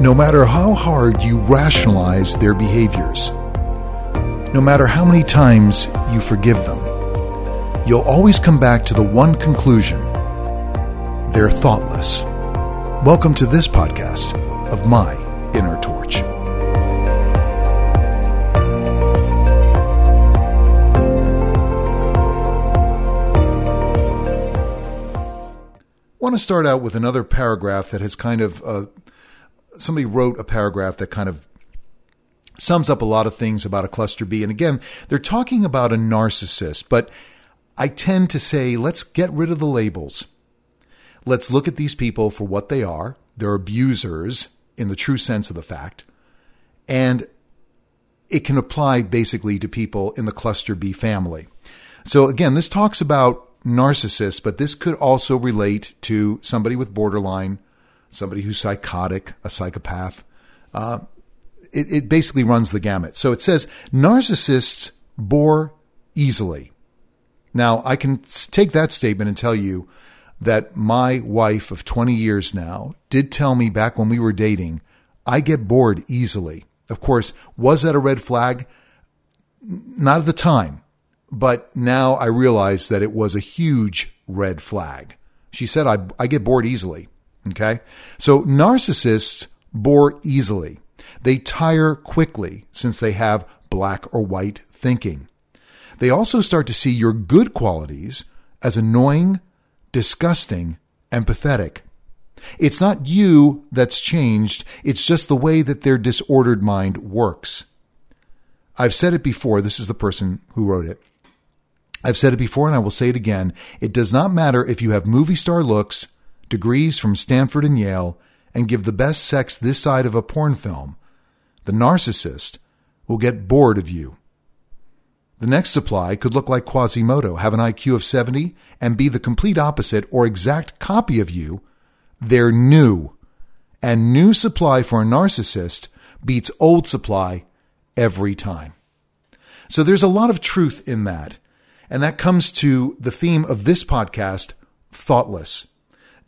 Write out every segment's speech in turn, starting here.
No matter how hard you rationalize their behaviors, no matter how many times you forgive them, you'll always come back to the one conclusion they're thoughtless. Welcome to this podcast of My Inner Torch. I want to start out with another paragraph that has kind of uh, somebody wrote a paragraph that kind of sums up a lot of things about a cluster B. And again, they're talking about a narcissist, but I tend to say, let's get rid of the labels. Let's look at these people for what they are. They're abusers in the true sense of the fact. And it can apply basically to people in the cluster B family. So again, this talks about narcissists, but this could also relate to somebody with borderline, somebody who's psychotic, a psychopath. Uh, it, it basically runs the gamut. So it says narcissists bore easily. Now, I can take that statement and tell you that my wife of 20 years now did tell me back when we were dating, I get bored easily. Of course, was that a red flag? Not at the time, but now I realize that it was a huge red flag. She said, I, I get bored easily. Okay. So narcissists bore easily. They tire quickly since they have black or white thinking. They also start to see your good qualities as annoying, disgusting, and pathetic. It's not you that's changed, it's just the way that their disordered mind works. I've said it before, this is the person who wrote it. I've said it before and I will say it again. It does not matter if you have movie star looks, degrees from Stanford and Yale, and give the best sex this side of a porn film. The narcissist will get bored of you. The next supply could look like Quasimodo, have an IQ of 70, and be the complete opposite or exact copy of you. They're new. And new supply for a narcissist beats old supply every time. So there's a lot of truth in that. And that comes to the theme of this podcast, Thoughtless.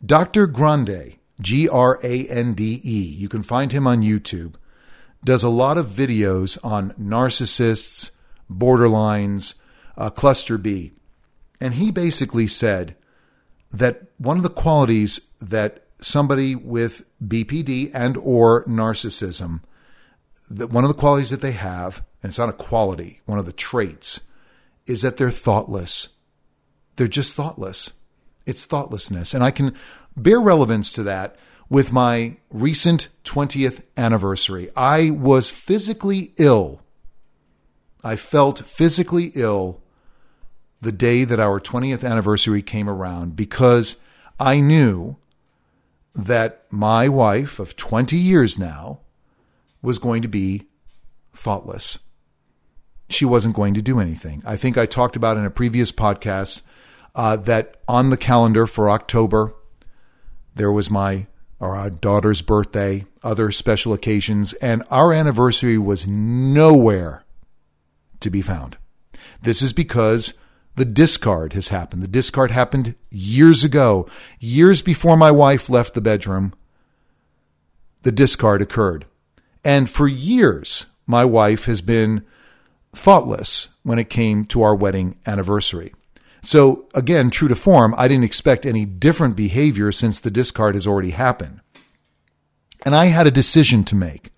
Dr. Grande, G R A N D E, you can find him on YouTube, does a lot of videos on narcissists, borderlines, uh, cluster B. And he basically said that one of the qualities that somebody with BPD and or narcissism, that one of the qualities that they have, and it's not a quality, one of the traits, is that they're thoughtless. They're just thoughtless. It's thoughtlessness. And I can bear relevance to that with my recent 20th anniversary. I was physically ill I felt physically ill the day that our 20th anniversary came around because I knew that my wife of 20 years now was going to be thoughtless. She wasn't going to do anything. I think I talked about in a previous podcast uh, that on the calendar for October, there was my or our daughter's birthday, other special occasions, and our anniversary was nowhere to be found. This is because the discard has happened. The discard happened years ago, years before my wife left the bedroom. The discard occurred. And for years, my wife has been thoughtless when it came to our wedding anniversary. So, again, true to form, I didn't expect any different behavior since the discard has already happened. And I had a decision to make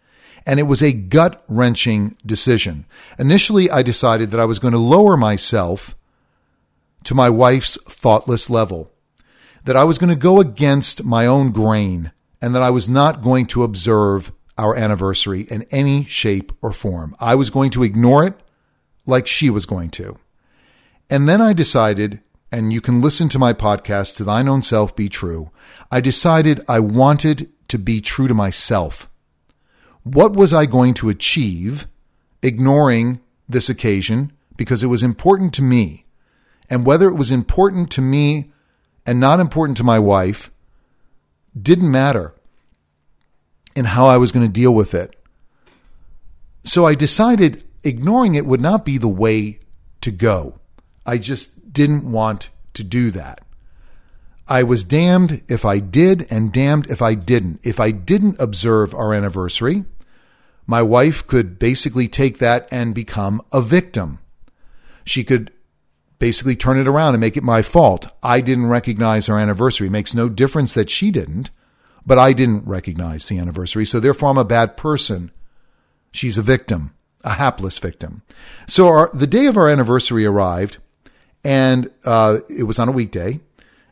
and it was a gut wrenching decision. Initially, I decided that I was going to lower myself to my wife's thoughtless level, that I was going to go against my own grain, and that I was not going to observe our anniversary in any shape or form. I was going to ignore it like she was going to. And then I decided, and you can listen to my podcast, To Thine Own Self Be True. I decided I wanted to be true to myself. What was I going to achieve ignoring this occasion because it was important to me? And whether it was important to me and not important to my wife didn't matter in how I was going to deal with it. So I decided ignoring it would not be the way to go. I just didn't want to do that. I was damned if I did and damned if I didn't. If I didn't observe our anniversary, my wife could basically take that and become a victim. She could basically turn it around and make it my fault. I didn't recognize our anniversary. It makes no difference that she didn't, but I didn't recognize the anniversary. So therefore, I'm a bad person. She's a victim, a hapless victim. So our, the day of our anniversary arrived, and uh, it was on a weekday,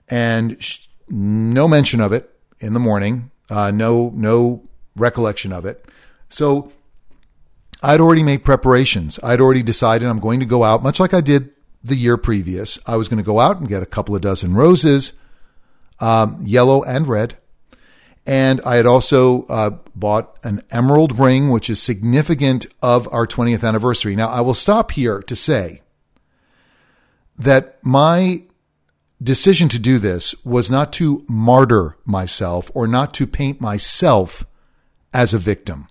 and sh- no mention of it in the morning. Uh, no, no recollection of it. So I'd already made preparations. I'd already decided I'm going to go out, much like I did the year previous. I was going to go out and get a couple of dozen roses, um, yellow and red. And I had also uh, bought an emerald ring, which is significant of our 20th anniversary. Now, I will stop here to say that my decision to do this was not to martyr myself or not to paint myself as a victim,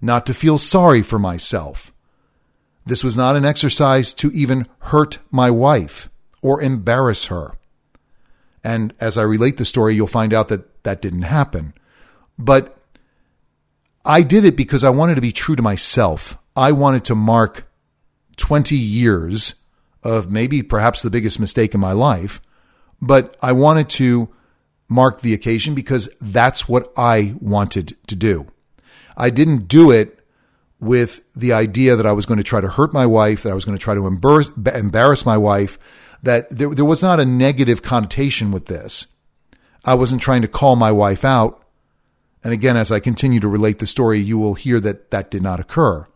not to feel sorry for myself. This was not an exercise to even hurt my wife or embarrass her. And as I relate the story, you'll find out that that didn't happen. But I did it because I wanted to be true to myself. I wanted to mark 20 years of maybe perhaps the biggest mistake in my life, but I wanted to mark the occasion because that's what I wanted to do. I didn't do it with the idea that I was going to try to hurt my wife, that I was going to try to embarrass, embarrass my wife, that there, there was not a negative connotation with this. I wasn't trying to call my wife out. And again, as I continue to relate the story, you will hear that that did not occur.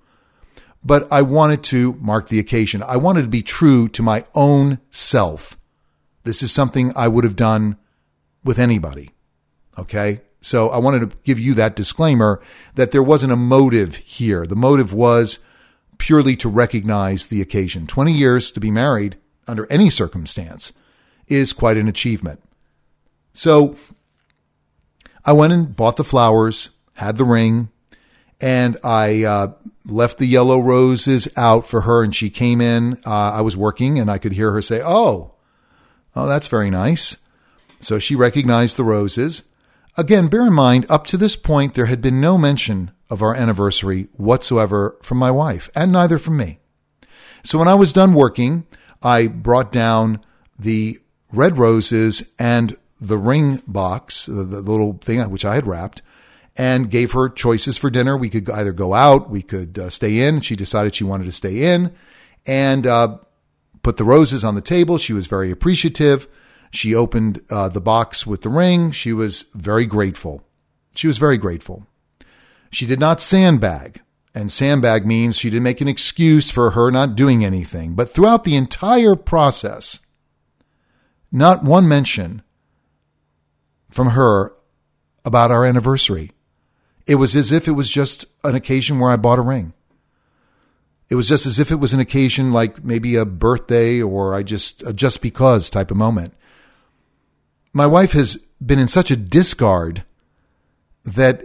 But I wanted to mark the occasion. I wanted to be true to my own self. This is something I would have done with anybody. Okay. So I wanted to give you that disclaimer that there wasn't a motive here. The motive was purely to recognize the occasion. 20 years to be married under any circumstance is quite an achievement. So I went and bought the flowers, had the ring, and I uh, left the yellow roses out for her. And she came in. Uh, I was working, and I could hear her say, "Oh, oh, that's very nice." So she recognized the roses. Again, bear in mind, up to this point, there had been no mention of our anniversary whatsoever from my wife, and neither from me. So when I was done working, I brought down the red roses and the ring box, the, the little thing which I had wrapped, and gave her choices for dinner. We could either go out, we could uh, stay in. She decided she wanted to stay in, and uh, put the roses on the table. She was very appreciative. She opened uh, the box with the ring. She was very grateful. She was very grateful. She did not sandbag. And sandbag means she didn't make an excuse for her not doing anything. But throughout the entire process, not one mention from her about our anniversary. It was as if it was just an occasion where I bought a ring. It was just as if it was an occasion like maybe a birthday or I just a just because type of moment. My wife has been in such a discard that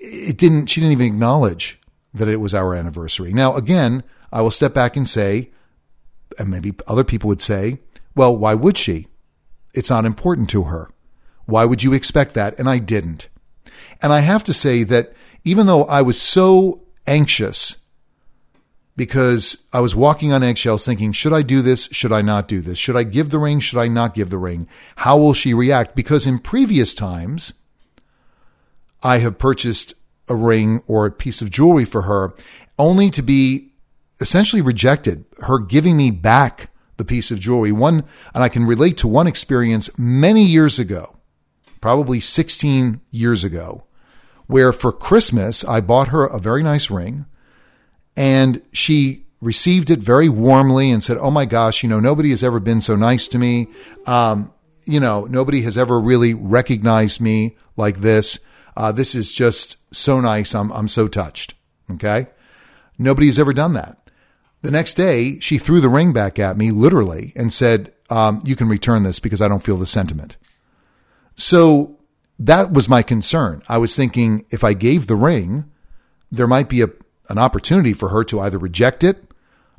it didn't she didn't even acknowledge that it was our anniversary. Now again, I will step back and say and maybe other people would say, well, why would she? It's not important to her. Why would you expect that? And I didn't. And I have to say that even though I was so anxious because I was walking on eggshells thinking, should I do this? Should I not do this? Should I give the ring? Should I not give the ring? How will she react? Because in previous times, I have purchased a ring or a piece of jewelry for her only to be essentially rejected, her giving me back the piece of jewelry. One, and I can relate to one experience many years ago probably 16 years ago, where for Christmas I bought her a very nice ring and she received it very warmly and said, Oh my gosh, you know, nobody has ever been so nice to me. Um, you know, nobody has ever really recognized me like this. Uh, this is just so nice. I'm, I'm so touched. Okay. Nobody has ever done that. The next day, she threw the ring back at me, literally, and said, um, You can return this because I don't feel the sentiment. So that was my concern. I was thinking if I gave the ring, there might be a, an opportunity for her to either reject it,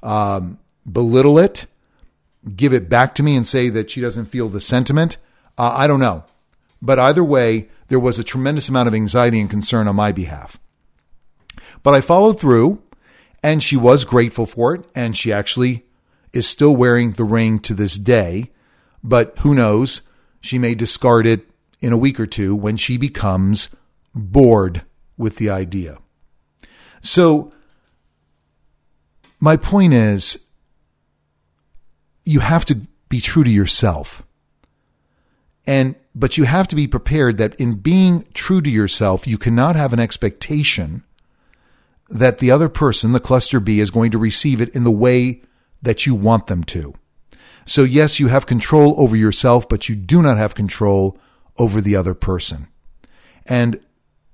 um, belittle it, give it back to me and say that she doesn't feel the sentiment. Uh, I don't know. But either way, there was a tremendous amount of anxiety and concern on my behalf. But I followed through, and she was grateful for it, and she actually is still wearing the ring to this day. But who knows? She may discard it in a week or two when she becomes bored with the idea. So, my point is, you have to be true to yourself. And, but you have to be prepared that in being true to yourself, you cannot have an expectation that the other person, the cluster B, is going to receive it in the way that you want them to. So, yes, you have control over yourself, but you do not have control over the other person. And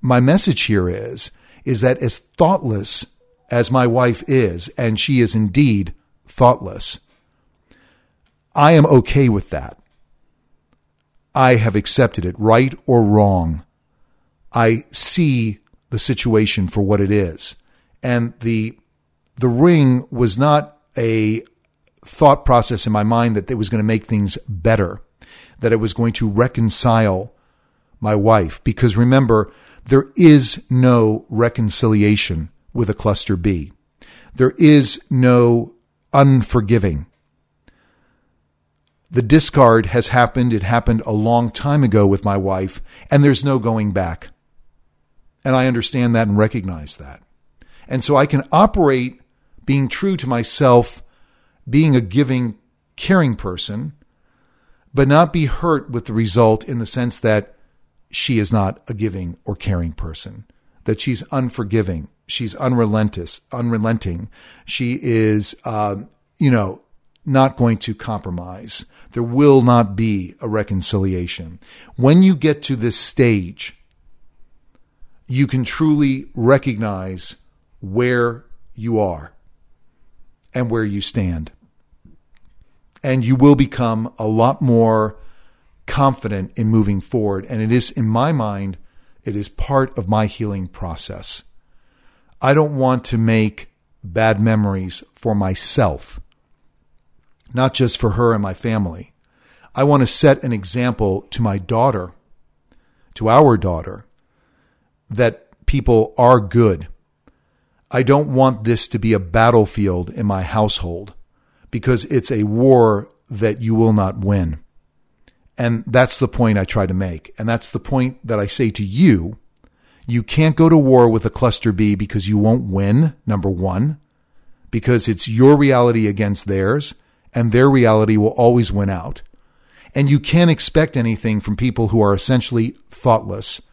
my message here is, is that as thoughtless as my wife is, and she is indeed thoughtless, I am okay with that. I have accepted it, right or wrong. I see the situation for what it is. And the the ring was not a thought process in my mind that it was going to make things better, that it was going to reconcile my wife. Because remember, there is no reconciliation with a cluster B. There is no unforgiving. The discard has happened. It happened a long time ago with my wife, and there's no going back. And I understand that and recognize that. And so I can operate being true to myself, being a giving, caring person, but not be hurt with the result in the sense that she is not a giving or caring person, that she's unforgiving, she's unrelentless, unrelenting, she is, uh, you know, not going to compromise. There will not be a reconciliation. When you get to this stage, you can truly recognize where you are and where you stand. And you will become a lot more confident in moving forward. And it is, in my mind, it is part of my healing process. I don't want to make bad memories for myself not just for her and my family. I want to set an example to my daughter, to our daughter, that people are good. I don't want this to be a battlefield in my household because it's a war that you will not win. And that's the point I try to make. And that's the point that I say to you. You can't go to war with a cluster B because you won't win, number one, because it's your reality against theirs and their reality will always win out. And you can't expect anything from people who are essentially thoughtless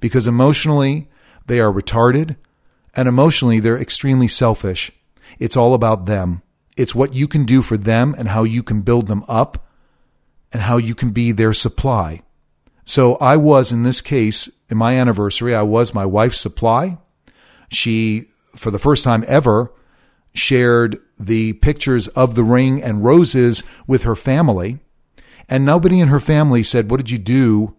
because emotionally they are retarded and emotionally they're extremely selfish. It's all about them. It's what you can do for them and how you can build them up and how you can be their supply. So I was in this case, in my anniversary, I was my wife's supply. She, for the first time ever, shared the pictures of the ring and roses with her family. And nobody in her family said, What did you do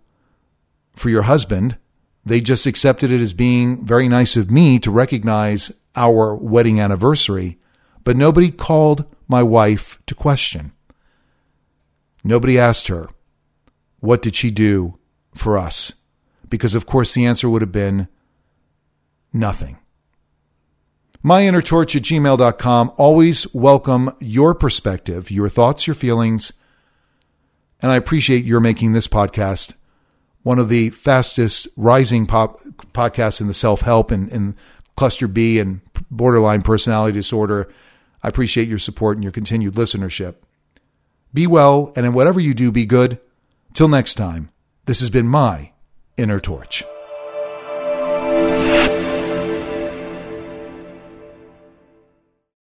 for your husband? They just accepted it as being very nice of me to recognize our wedding anniversary. But nobody called my wife to question. Nobody asked her, What did she do for us? Because, of course, the answer would have been nothing myinnertorch at gmail.com. Always welcome your perspective, your thoughts, your feelings. And I appreciate your making this podcast one of the fastest rising pop podcasts in the self help and, and cluster B and borderline personality disorder. I appreciate your support and your continued listenership. Be well, and in whatever you do, be good. Till next time, this has been my Inner Torch.